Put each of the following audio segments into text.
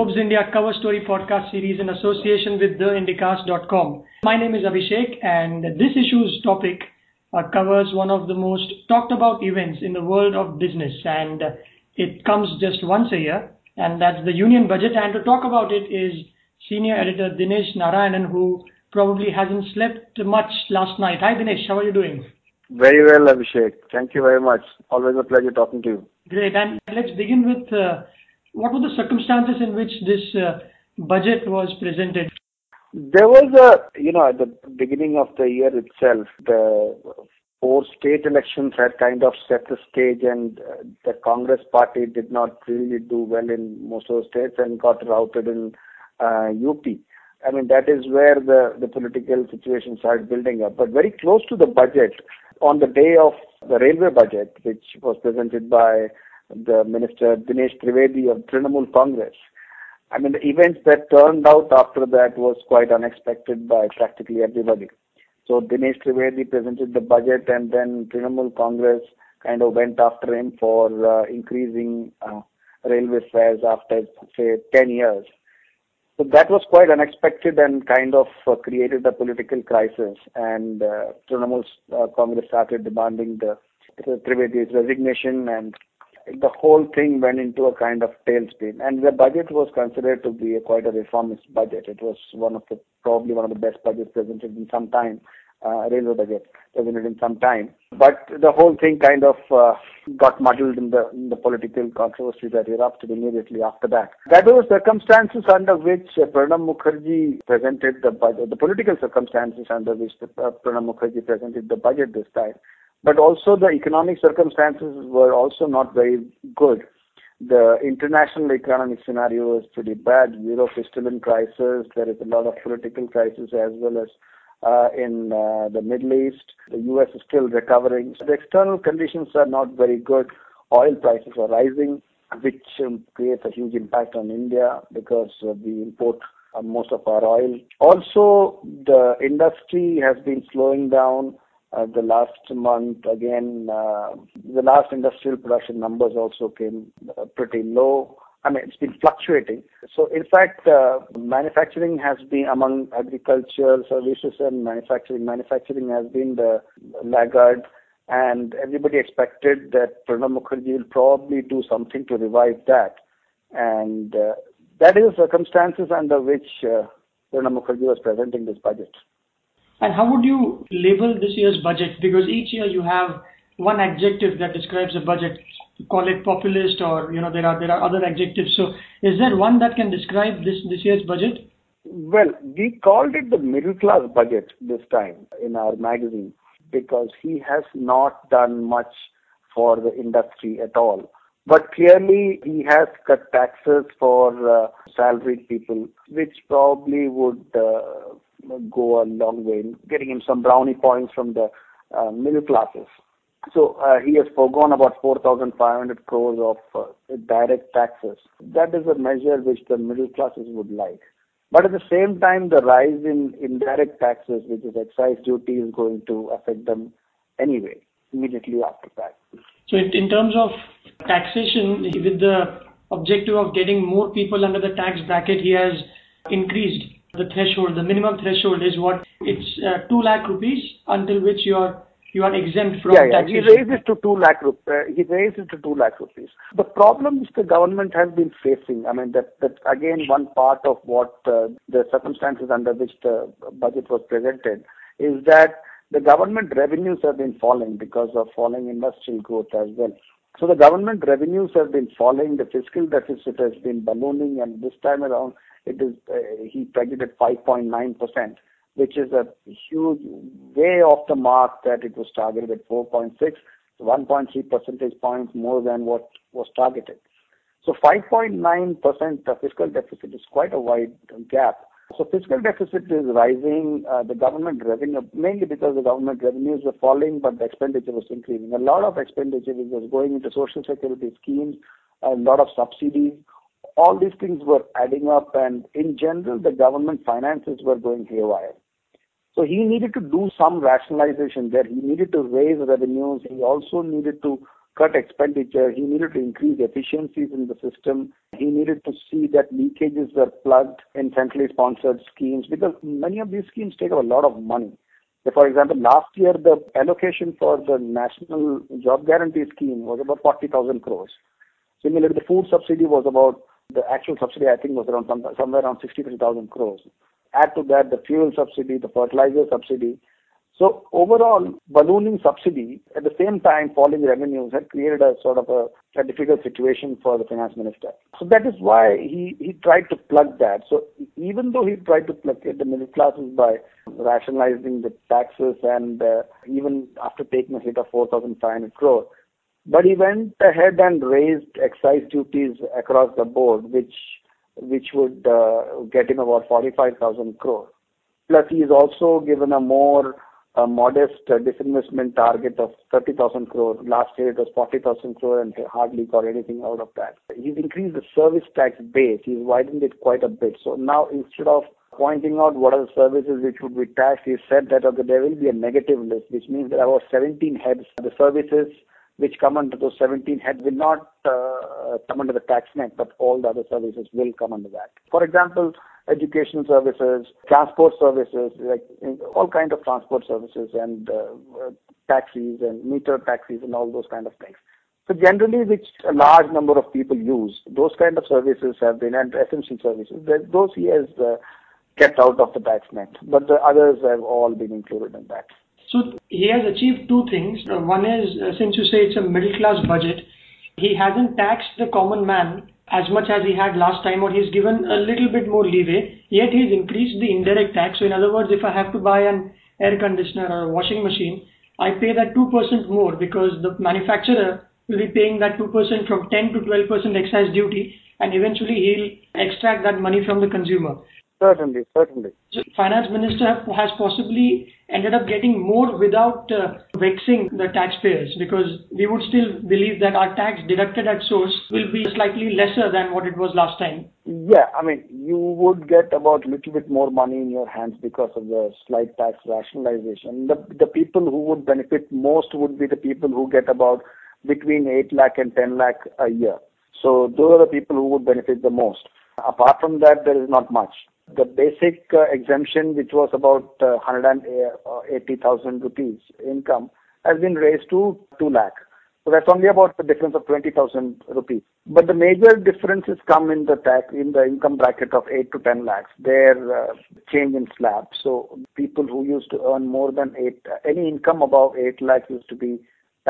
Forbes India Cover Story podcast series in association with theindicast.com. My name is Abhishek and this issue's topic uh, covers one of the most talked about events in the world of business and it comes just once a year and that's the union budget and to talk about it is senior editor Dinesh Narayanan who probably hasn't slept much last night. Hi Dinesh, how are you doing? Very well, Abhishek. Thank you very much. Always a pleasure talking to you. Great. And let's begin with uh, what were the circumstances in which this uh, budget was presented? There was a, you know, at the beginning of the year itself, the four state elections had kind of set the stage, and uh, the Congress party did not really do well in most of the states and got routed in uh, UP. I mean, that is where the, the political situation started building up. But very close to the budget, on the day of the railway budget, which was presented by the minister Dinesh Trivedi of Trinamool Congress, I mean, the events that turned out after that was quite unexpected by practically everybody. So Dinesh Trivedi presented the budget, and then Trinamool Congress kind of went after him for uh, increasing uh, railway fares after, say, 10 years. So that was quite unexpected and kind of uh, created a political crisis. And uh, Trinamool uh, Congress started demanding the Trivedi's resignation, and the whole thing went into a kind of tailspin. And the budget was considered to be a, quite a reformist budget. It was one of the probably one of the best budgets presented in some time, uh, railway budget presented in some time. But the whole thing kind of uh, got muddled in the in the political controversy that erupted immediately after that. That was circumstances under which uh, Pranab Mukherjee presented the budget, the political circumstances under which the, uh, Pranab Mukherjee presented the budget this time but also the economic circumstances were also not very good. The international economic scenario is pretty bad. Europe is still in crisis. There is a lot of political crisis as well as uh, in uh, the Middle East. The U.S. is still recovering. So the external conditions are not very good. Oil prices are rising, which um, creates a huge impact on India because uh, we import most of our oil. Also, the industry has been slowing down the last month, again, uh, the last industrial production numbers also came uh, pretty low. I mean, it's been fluctuating. So in fact, manufacturing has been among agriculture, services and manufacturing. Manufacturing has been the laggard, and everybody expected that Pranab Mukherjee will probably do something to revive that. And that is the circumstances under which Pranab Mukherjee was presenting this budget. And how would you label this year's budget? Because each year you have one adjective that describes a budget. Call it populist, or you know there are there are other adjectives. So is there one that can describe this this year's budget? Well, we called it the middle class budget this time in our magazine because he has not done much for the industry at all. But clearly, he has cut taxes for uh, salaried people, which probably would uh, go a long way in getting him some brownie points from the uh, middle classes. So uh, he has foregone about 4,500 crores of uh, direct taxes. That is a measure which the middle classes would like. But at the same time, the rise in indirect taxes, which is excise duty, is going to affect them anyway, immediately after that. So in terms of taxation, with the objective of getting more people under the tax bracket, he has increased the threshold, the minimum threshold is what? It's uh, 2 lakh rupees until which you are you are exempt from yeah, yeah. taxation. He raised it to 2 lakh rupees. Uh, he raised it to 2 lakh rupees. The problem which the government has been facing, I mean, that, that again, one part of what uh, the circumstances under which the budget was presented is that the government revenues have been falling because of falling industrial growth as well. So the government revenues have been falling, the fiscal deficit has been ballooning, and this time around it is uh, he pegged at 5.9 percent, which is a huge way off the mark that it was targeted at 4.6, 1.3 percentage points more than what was targeted. So 5.9 percent fiscal deficit is quite a wide gap. So fiscal deficit is rising. Uh, the government revenue, mainly because the government revenues were falling, but the expenditure was increasing. A lot of expenditure was going into social security schemes, a lot of subsidies, all these things were adding up, and in general, the government finances were going haywire. So he needed to do some rationalization there. He needed to raise revenues. He also needed to cut expenditure. He needed to increase efficiencies in the system. He needed to see that leakages were plugged in centrally sponsored schemes because many of these schemes take up a lot of money. For example, last year the allocation for the National Job Guarantee Scheme was about 40,000 crores. Similarly, the food subsidy was about, the actual subsidy I think was around somewhere around 63,000 crores. Add to that the fuel subsidy, the fertilizer subsidy, so overall, ballooning subsidy at the same time falling revenues had created a sort of a, a, difficult situation for the finance minister. So that is why he, he tried to plug that. So even though he tried to plug the middle classes by rationalizing the taxes and uh, even after taking a hit of 4,500 crore, but he went ahead and raised excise duties across the board, which which would uh, get him about 45,000 crore. Plus, he is also given a more a modest uh, disinvestment target of 30,000 crore. Last year it was 40,000 crore and hardly got anything out of that. He's increased the service tax base. He's widened it quite a bit. So now instead of pointing out what are the services which would be taxed, he said that okay, there will be a negative list, which means there are about 17 heads. The services which come under those 17 heads will not uh, come under the tax net, but all the other services will come under that. For example, educational services, transport services, like all kind of transport services and uh, taxis and meter taxis and all those kind of things. So generally, which a large number of people use, those kind of services have been and essential services. Those he has uh, kept out of the tax net, but the others have all been included in that. So he has achieved two things. Uh, one is, uh, since you say it's a middle class budget, he hasn't taxed the common man as much as he had last time or he's given a little bit more leeway, yet he's increased the indirect tax. So in other words, if I have to buy an air conditioner or a washing machine, I pay that 2% more because the manufacturer will be paying that 2% from 10 to 12% excise duty and eventually he'll extract that money from the consumer. Certainly, certainly. So finance minister has possibly ended up getting more without uh, vexing the taxpayers because we would still believe that our tax deducted at source will be slightly lesser than what it was last time. Yeah, I mean, you would get about a little bit more money in your hands because of the slight tax rationalization. The, the people who would benefit most would be the people who get about between 8 lakh and 10 lakh a year. So those are the people who would benefit the most. Apart from that, there is not much. The basic uh, exemption, which was about uh, 180,000 rupees income, has been raised to 2 lakh. So that's only about the difference of 20,000 rupees. But the major differences come in the tax, in the income bracket of 8 to 10 lakhs. Their uh, change in slab. So people who used to earn more than 8, uh, any income above 8 lakhs used to be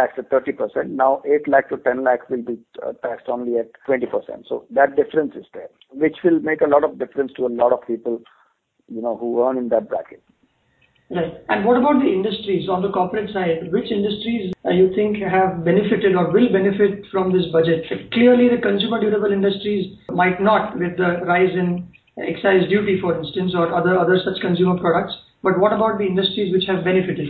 taxed at 30%. Now 8 lakh to 10 lakh will be uh, taxed only at 20%. So that difference is there, which will make a lot of difference to a lot of people, you know, who earn in that bracket. Right. And what about the industries on the corporate side? Which industries uh, you think have benefited or will benefit from this budget? Clearly, the consumer durable industries might not with the rise in excise duty, for instance, or other other such consumer products. But what about the industries which have benefited?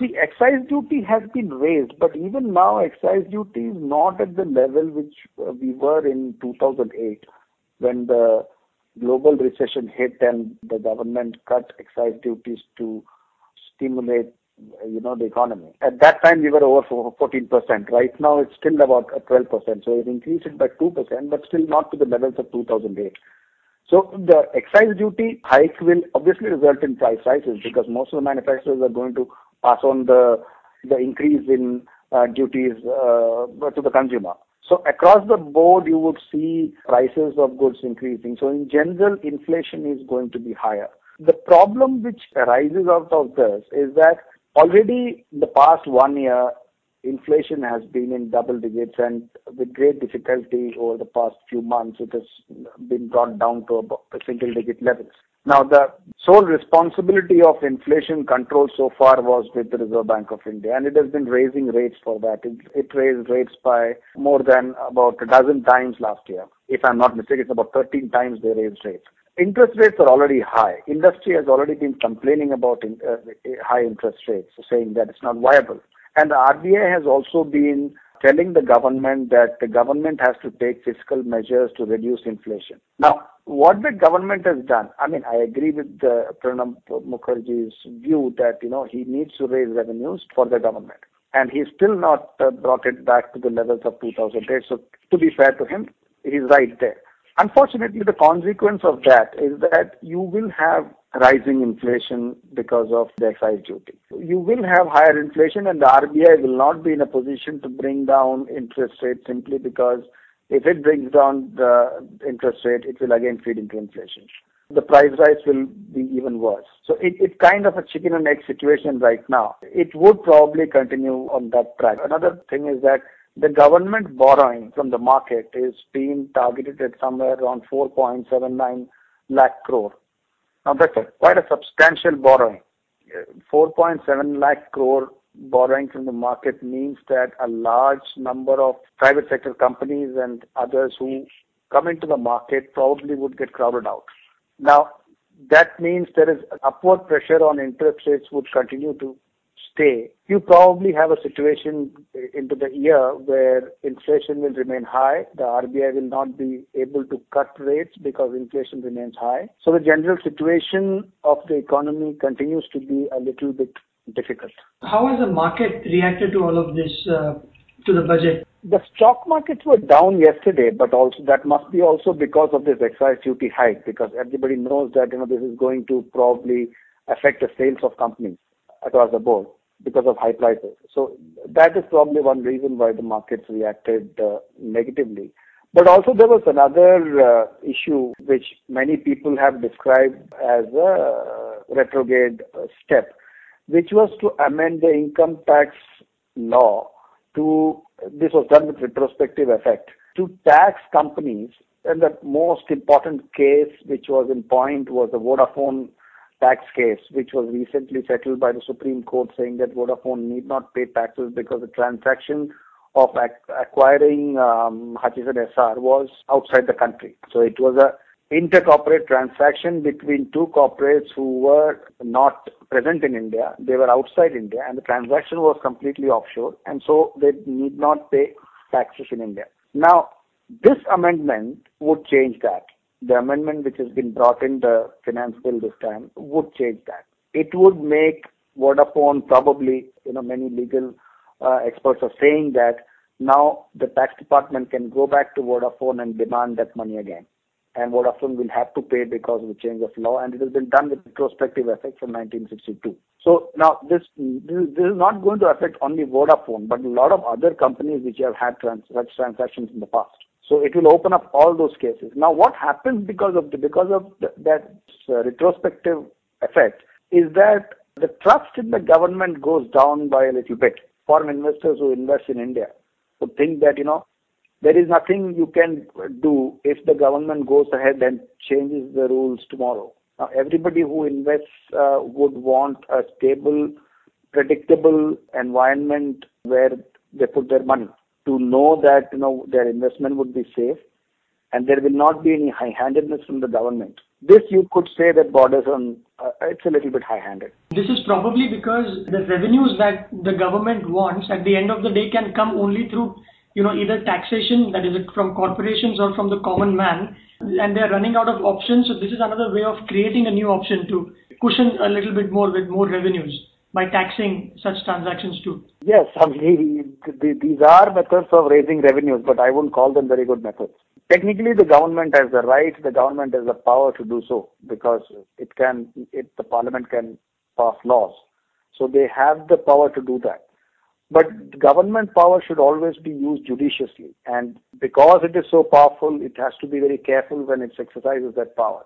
See, excise duty has been raised, but even now excise duty is not at the level which uh, we were in 2008 when the global recession hit and the government cut excise duties to stimulate you know the economy. At that time we were over 14%. Right now it's still about 12%. So it increased it by 2%, but still not to the levels of 2008. So the excise duty hike will obviously result in price rises because most of the manufacturers are going to pass on the increase in uh, duties uh, to the consumer. So across the board, you would see prices of goods increasing. So in general, inflation is going to be higher. The problem which arises out of this is that already the past one year, inflation has been in double digits and with great difficulty over the past few months, it has been brought down to about single digit levels. Now, the sole responsibility of inflation control so far was with the Reserve Bank of India, and it has been raising rates for that. It, it raised rates by more than about a dozen times last year. If I'm not mistaken, it's about 13 times they raised rates. Interest rates are already high. Industry has already been complaining about in, uh, high interest rates, saying that it's not viable. And the RBI has also been telling the government that the government has to take fiscal measures to reduce inflation. Now, what the government has done, I mean, I agree with uh, Pranab Mukherjee's view that, you know, he needs to raise revenues for the government. and he's still not uh, brought it back to the levels of 2008. So to be fair to him, he's right there. Unfortunately, the consequence of that is that you will have rising inflation because of the excise duty. You will have higher inflation and the RBI will not be in a position to bring down interest rates simply because if it brings down the interest rate, it will again feed into inflation. The price rise will be even worse. So it, it's kind of a chicken and egg situation right now. It would probably continue on that track. Another thing is that the government borrowing from the market is being targeted at somewhere around 4.79 lakh crore. Now that's quite a substantial borrowing. 4.7 lakh crore borrowing from the market means that a large number of private sector companies and others who come into the market probably would get crowded out. Now, that means there is upward pressure on interest rates would continue to stay, you probably have a situation into the year where inflation will remain high. The RBI will not be able to cut rates because inflation remains high. So the general situation of the economy continues to be a little bit difficult. How has the market reacted to all of this, uh, to the budget? The stock markets were down yesterday, but also that must be also because of this excise duty hike, because everybody knows that you know this is going to probably affect the sales of companies across the board because of high prices. So that is probably one reason why the markets reacted uh, negatively. But also there was another uh, issue which many people have described as a retrograde uh, step, which was to amend the income tax law to, this was done with retrospective effect, to tax companies. And the most important case which was in point was the Vodafone tax case, which was recently settled by the Supreme Court, saying that Vodafone need not pay taxes because the transaction of acquiring um, Hutchison Essar was outside the country. So it was a intercorporate transaction between two corporates who were not present in India. They were outside India, and the transaction was completely offshore, and so they need not pay taxes in India. Now, this amendment would change that the amendment which has been brought in the finance bill this time would change that. It would make Vodafone probably, you know, many legal uh, experts are saying that now the tax department can go back to Vodafone and demand that money again. And Vodafone will have to pay because of the change of law, and it has been done with retrospective effect from 1962. So now this, this, is not going to affect only Vodafone, but a lot of other companies which have had trans, such transactions in the past. So it will open up all those cases. Now, what happens because of that uh, retrospective effect is that the trust in the government goes down by a little bit. Foreign investors who invest in India would think that you know there is nothing you can do if the government goes ahead and changes the rules tomorrow. Now, everybody who invests uh, would want a stable, predictable environment where they put their money to know that you know their investment would be safe and there will not be any high-handedness from the government. This you could say that borders on uh, it's a little bit high-handed. This is probably because the revenues that the government wants at the end of the day can come only through you know either taxation that is from corporations or from the common man and they are running out of options so this is another way of creating a new option to cushion a little bit more with more revenues by taxing such transactions too? Yes, I mean, these are methods of raising revenues, but I wouldn't call them very good methods. Technically, the government has the right, the government has the power to do so because it can, it, the parliament can pass laws. So they have the power to do that. But government power should always be used judiciously. And because it is so powerful, it has to be very careful when it exercises that power.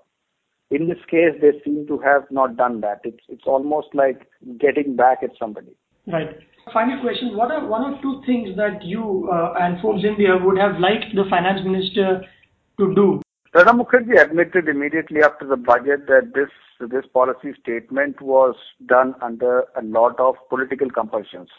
In this case, they seem to have not done that. It's it's almost like getting back at somebody. Right. Final question: What are one or two things that you uh, and Forbes India would have liked the finance minister to do? Pranab Mukherjee admitted immediately after the budget that this this policy statement was done under a lot of political compulsions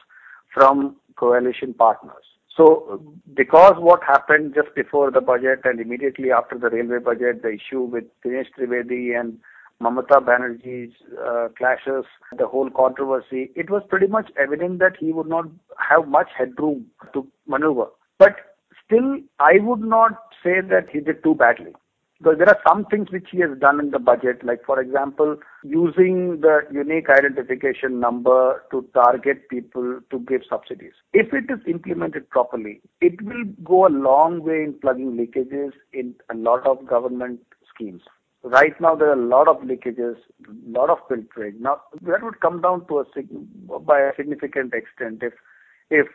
from coalition partners. So because what happened just before the budget and immediately after the railway budget, the issue with Dinesh Trivedi and Mamata Banerjee's uh, clashes, the whole controversy, it was pretty much evident that he would not have much headroom to maneuver. But still, I would not say that he did too badly. Because there are some things which he has done in the budget, like for example, using the unique identification number to target people to give subsidies. If it is implemented properly, it will go a long way in plugging leakages in a lot of government schemes. Right now, there are a lot of leakages, a lot of filtrage. Now, that would come down to a by a significant extent if if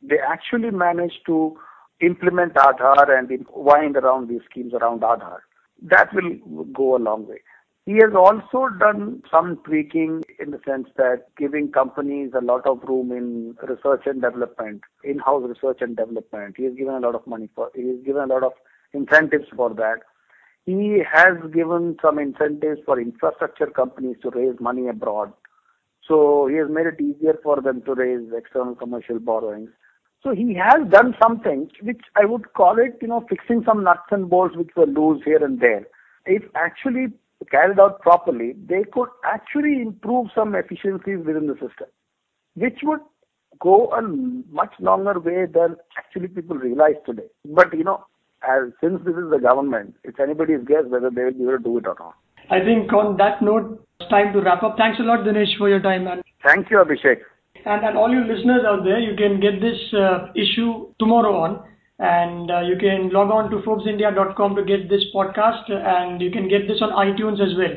they actually manage to implement Aadhaar and wind around these schemes around Aadhaar. That will go a long way. He has also done some tweaking in the sense that giving companies a lot of room in research and development, in-house research and development. He has given a lot of money for, he has given a lot of incentives for that. He has given some incentives for infrastructure companies to raise money abroad. So he has made it easier for them to raise external commercial borrowings. So he has done some things which I would call it, you know, fixing some nuts and bolts which were loose here and there. If actually carried out properly, they could actually improve some efficiencies within the system, which would go a much longer way than actually people realize today. But you know, as since this is the government, it's anybody's guess whether they will be able to do it or not. I think on that note, it's time to wrap up. Thanks a lot, Dinesh, for your time. Thank you, Abhishek. And, and all you listeners out there, you can get this uh, issue tomorrow on. And uh, you can log on to ForbesIndia.com to get this podcast, and you can get this on iTunes as well.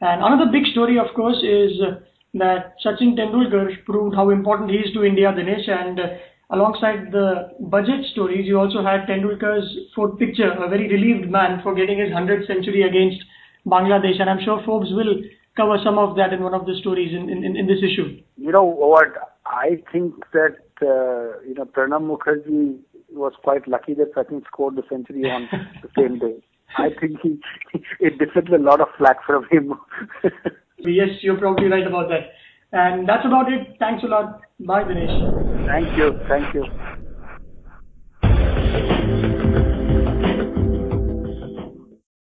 And another big story, of course, is uh, that Sachin Tendulkar proved how important he is to India, Dinesh. And uh, alongside the budget stories, you also had Tendulkar's fourth picture, a very relieved man for getting his 100th century against Bangladesh. And I'm sure Forbes will cover some of that in one of the stories in, in, in this issue. You know what? I think that uh, you know Pranab Mukherjee was quite lucky that Sachin scored the century on the same day. I think he it deserved a lot of flack from him. yes, you're probably right about that. And that's about it. Thanks a lot. Bye, Dinesh. thank you, thank you.